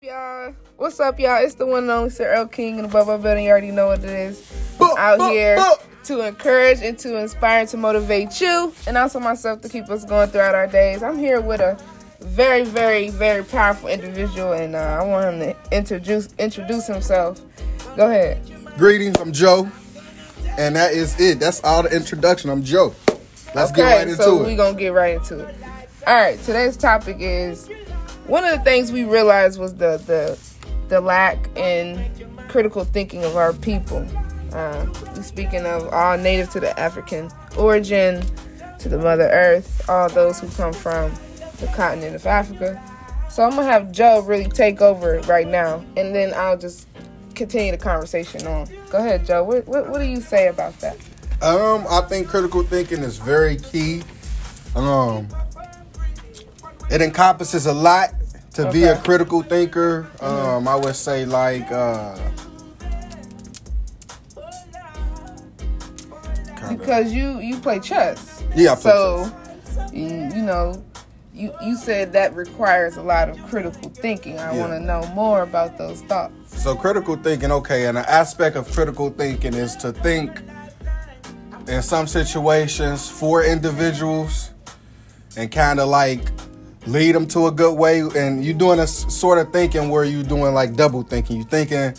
Y'all, what's up, y'all? It's the one and only Sir L King in the Bubba Building. You already know what it is. I'm out here to encourage and to inspire and to motivate you, and also myself to keep us going throughout our days. I'm here with a very, very, very powerful individual, and uh, I want him to introduce introduce himself. Go ahead. Greetings, I'm Joe. And that is it. That's all the introduction. I'm Joe. Let's okay, get right into so it. we're gonna get right into it. All right, today's topic is one of the things we realized was the the the lack in critical thinking of our people. Uh, speaking of all native to the African origin, to the Mother Earth, all those who come from the continent of Africa. So I'm gonna have Joe really take over right now, and then I'll just continue the conversation on. Go ahead, Joe. What what, what do you say about that? Um, I think critical thinking is very key. Um, it encompasses a lot to be a critical thinker. Um, I would say like uh, Because you you play chess. Yeah, play so you, you know you you said that requires a lot of critical thinking. I Yeah. want to know more about those thoughts. So critical thinking, okay, and an aspect of critical thinking is to think in some situations for individuals and kind of like lead them to a good way. And you're doing a sort of thinking where you're doing like double thinking. You're thinking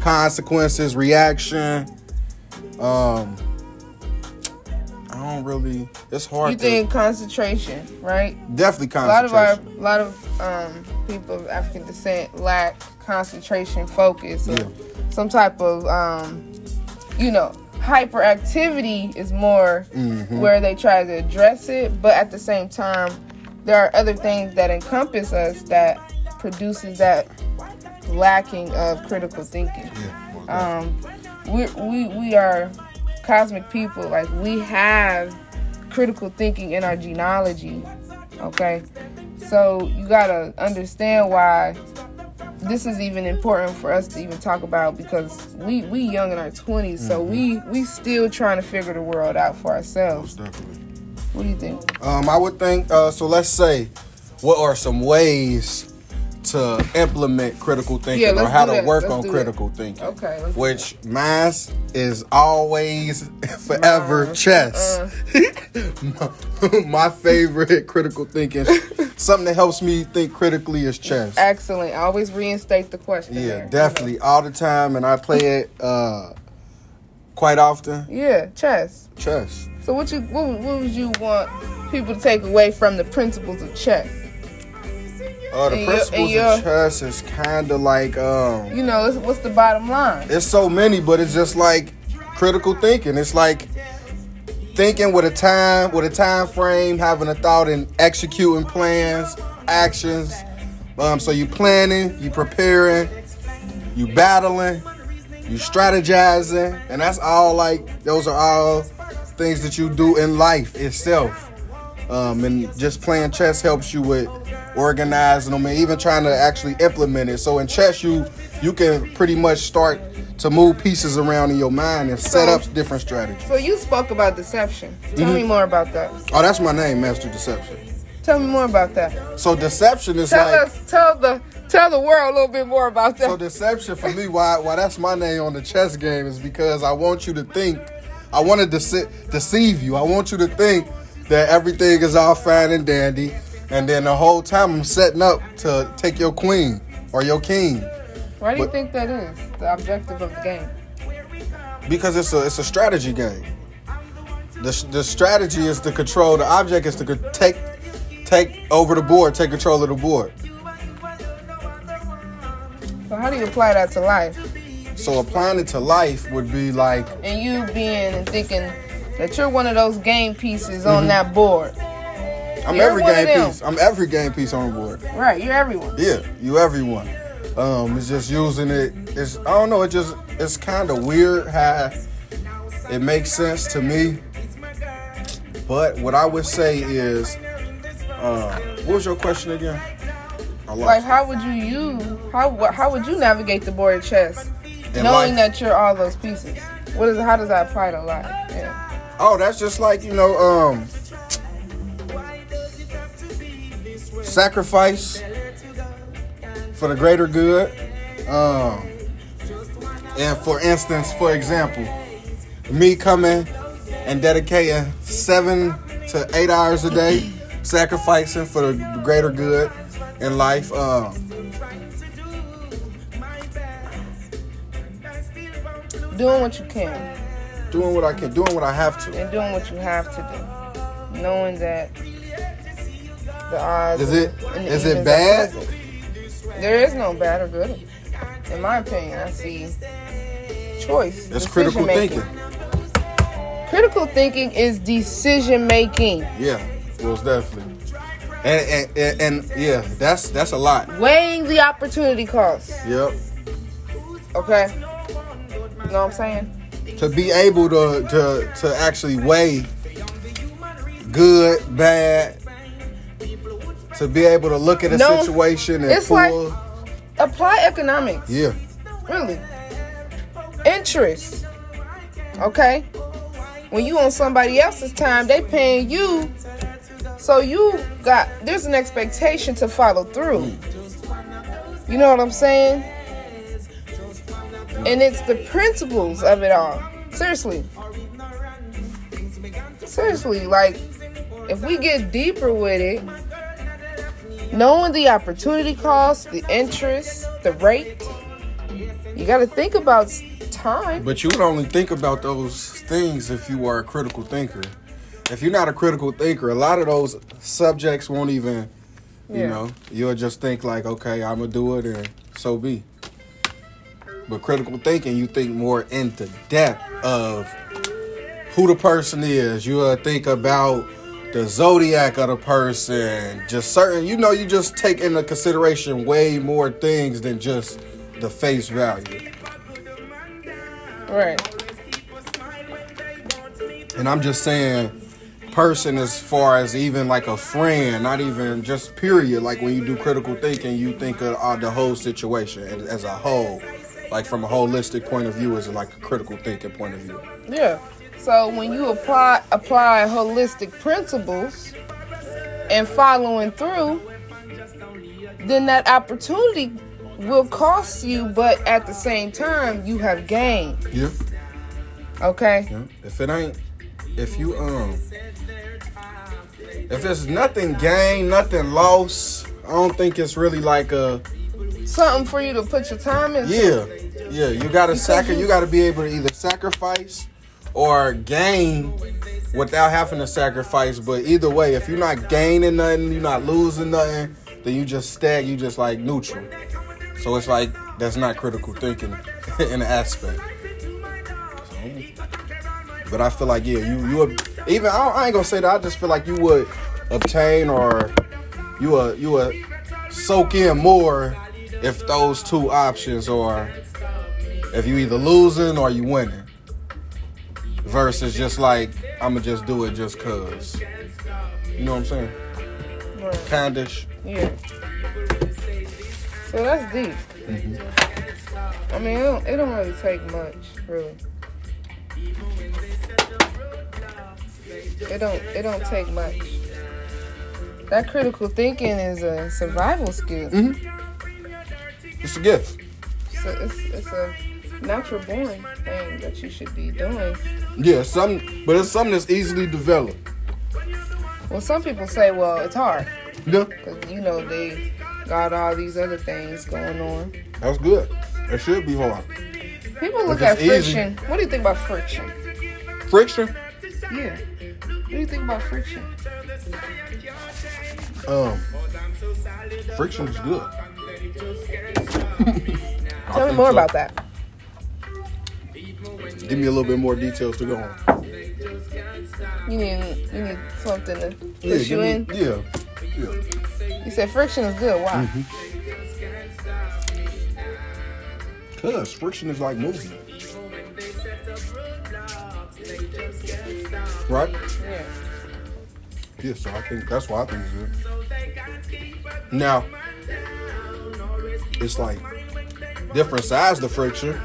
consequences, reaction. Um, I don't really. It's hard. You to, think concentration, right? definitely concentration A lot of our a lot of um, people of African descent lack concentration, focus, or Yeah. some type of um, you know hyperactivity is more Mm-hmm. where they try to address it, but at the same time, there are other things that encompass us that produces that lacking of critical thinking. Yeah. Um, we we we are cosmic people. Like we have critical thinking in our genealogy. Okay, so you gotta understand why this is even important for us to even talk about because we we young in our 20s, so we we still trying to figure the world out for ourselves. definitely. What do you think? Um, I would think. Uh, so let's say, what are some ways to implement critical thinking Yeah, or how to that. work Let's on critical thinking? Okay, let's Which mass is always, forever Mine, chess. uh. my, my favorite critical thinking, something that helps me think critically is chess. Excellent. I Always reinstate the question. Yeah, there. definitely all the time, and I play it uh, quite often. Yeah, chess. Chess. So what you what, what would you want people to take away from the principles of chess? Uh, the And principles and your- of chess is kind of like um, You know, it's- what's the bottom line? it's so many, but it's just like critical thinking. It's like thinking with a time, with a time frame, having a thought, and executing plans, actions. Um, so you planning, you preparing, you battling, you strategizing, and that's all like those are all things that you do in life itself. Um, and just playing chess helps you with organizing them and even trying to actually implement it. So in chess, you you can pretty much start to move pieces around in your mind and set up different strategies. So you spoke about deception. Tell Mm-hmm. me more about that. Oh, that's my name, Master Deception. Tell me more about that. So deception is Tell like us, tell the, tell the world a little bit more about that. so deception for me. Why why that's my name on the chess game is because I want you to think. I want to dece- deceive you. I want you to think that everything is all fine and dandy, and then the whole time I'm setting up to take your queen or your king. Why do you but- think that is the objective of the game? because it's a it's a strategy game. The, the strategy is to control. The object is to co- take take over the board, take control of the board. So how do you apply that to life? So applying it to life would be like And you being and thinking that you're one of those game pieces Mm-hmm. on that board. I'm You're every game piece. I'm every game piece on the board. Right, you're everyone. Yeah, you everyone. Um, it's just using it. It's I don't know. It just it's kind of weird how it makes sense to me. But what I would say is, uh, what was your question again? Like it. how would you use how how would you navigate the board of chess, In knowing life. that you're all those pieces? What is how does that apply to life? Yeah. Oh, that's just like you know, um, sacrifice. For for the greater good. Um, and for instance, for example, me coming and dedicating seven to eight hours a day, sacrificing for the greater good in life. Um, Doing what you can doing what I can, doing what I have to. and doing what you have to do, knowing that the odds Is it is it bad? There is no bad or good. In my opinion, I see choice. That's critical thinking. Critical thinking is decision making. Yeah, most definitely. And, and, and, and yeah, that's that's a lot. Weighing the opportunity cost. Yep. Okay? You know what I'm saying? To be able to to to actually weigh good, bad. To be able to look at a No, situation and it's like- pull. Apply economics. yeah. Really. Interest. Okay? When you on somebody else's time, they paying you. So you got there's an expectation to follow through. You know what I'm saying? And it's the principles of it all. Seriously. Seriously, like if we get deeper with it, knowing the opportunity cost, the interest, the rate, you got to think about time. But you would only think about those things if you are a critical thinker. If you're not a critical thinker, a lot of those subjects won't even, you Yeah. know, you'll just think like, okay, I'm gonna do it, and so be. But critical thinking, you think more into depth of who the person is. You'll think about the zodiac of the person, just certain. You know, you just take into consideration way more things than just the face value. Right. And I'm just saying, person as far as even like a friend, not even just period. Like when you do critical thinking, you think of uh, the whole situation as- a whole, like from a holistic point of view, as like a critical thinking point of view. Yeah. So when you apply apply holistic principles and following through, then that opportunity will cost you, but at the same time you have gained. Yeah. Okay? yeah. If it ain't, if you um, if there's nothing gained, nothing lost, I don't think it's really like a Something for you to put your time into. Yeah, yeah. You gotta sacri- you- You gotta be able to either sacrifice or gain without having to sacrifice. But either way, if you're not gaining nothing, you're not losing nothing, then you just stag. You just like neutral. So it's like that's not critical thinking in an aspect. So, but I feel like yeah, you you would even I, I ain't gonna say that. I just feel like you would obtain or you would you would soak in more if those two options are if you either losing or you winning versus just like I'ma just do it just cause. You know what I'm saying? Right. Kindish. Yeah. So that's deep. Mm-hmm. I mean, it don't, it don't really take much, really. It don't. It don't take much. That critical thinking is a survival skill. Mm-hmm. It's a gift. So it's it's a natural born thing that you should be doing. Yeah, some but it's something that's easily developed. Well, some people say, well, it's hard Yeah, because you know they got all these other things going on. that's good. It should be hard. People look at it's easy. friction. What do you think about friction? Friction. Yeah. What do you think about friction? Um, friction is good. Tell me more about that. Give me a little bit more details to go on. You need you need something to push Yeah, you me- in. yeah, yeah. You said friction is good. Why? Cause friction is like movement, right? Yeah. Yeah, so I think that's why I think it's good. Now, it's like different size the friction,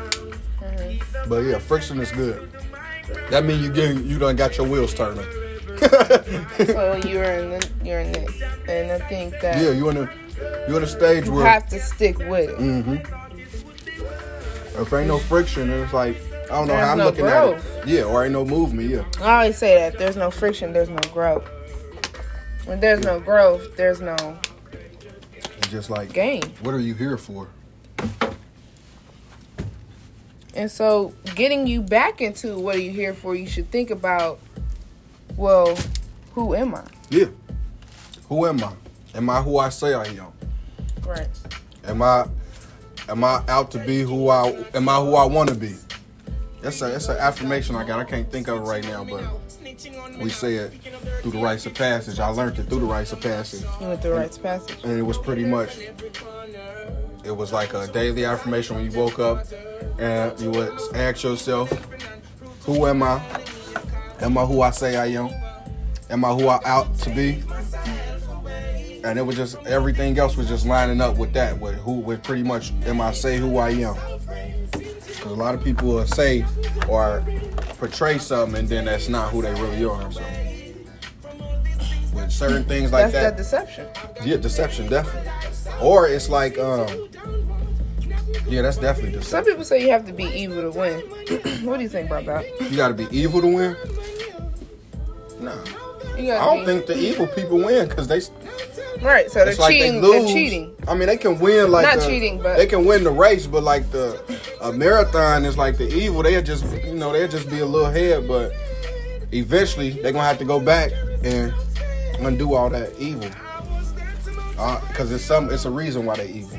but yeah, friction is good. That means you getting you done got your wheels turning. So you're in the, you're in it, and I think that yeah, you in the you're at a stage you where you have to stick with it. hmm if ain't no friction, it's like I don't know There's how I'm no looking growth. at it. Yeah, or ain't no movement. Yeah, I always say that if there's no friction, there's no growth. When there's no growth, there's no it's just like gain. what are you here for? And so, getting you back into what are you here for, you should think about, well, who am I? Yeah, who am I? Am I who I say I am? Right. Am I am I out to be who I am I who I want to be? That's a that's an affirmation I got. I can't think of it right now, but we say it through the rites of passage. I learned it through the rites of passage, You went through rites of passage. and it was pretty much it was like a daily affirmation when you woke up, and you would ask yourself, "Who am I? Am I who I say I am? Am I who I out to be?" And it was just everything else was just lining up with that, with who, with pretty much, am I say who I am? Because a lot of people will say or portray something, and then that's not who they really are. So, with certain things like That's that that, deception. yeah, deception definitely. Or it's like, um, yeah, that's definitely deception. Some people say you have to be evil to win. what do you think about that? You got to be evil to win. Nah, I don't be, think the evil people win because they. Right. So they're It's like cheating. they They are cheating. I mean, they can win like Not the- cheating, but- they can win the race. But like the a marathon is like the evil. They'll just you know they'll just be a little head, but eventually they're gonna have to go back and undo all that evil. Uh, because it's some it's a reason why they evil,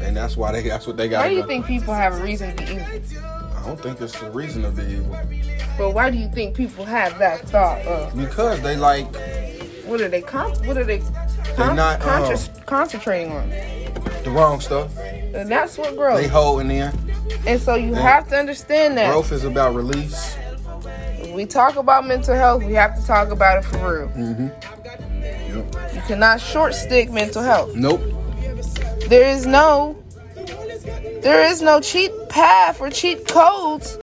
and that's why they that's what they got. Why do you think people have a reason to be evil? I don't think it's a reason to be evil But why do you think people have that thought of because they like what are they con- what are they con- not, contra- um, concentrating on? the wrong stuff. And that's what growth. They holding in. And so you Yeah. have to understand that. Growth is about release. When we talk about mental health, we have to talk about it for real. Mm-hmm. Yep. You cannot short stick mental health. Nope. There is no there is no cheat path or cheat codes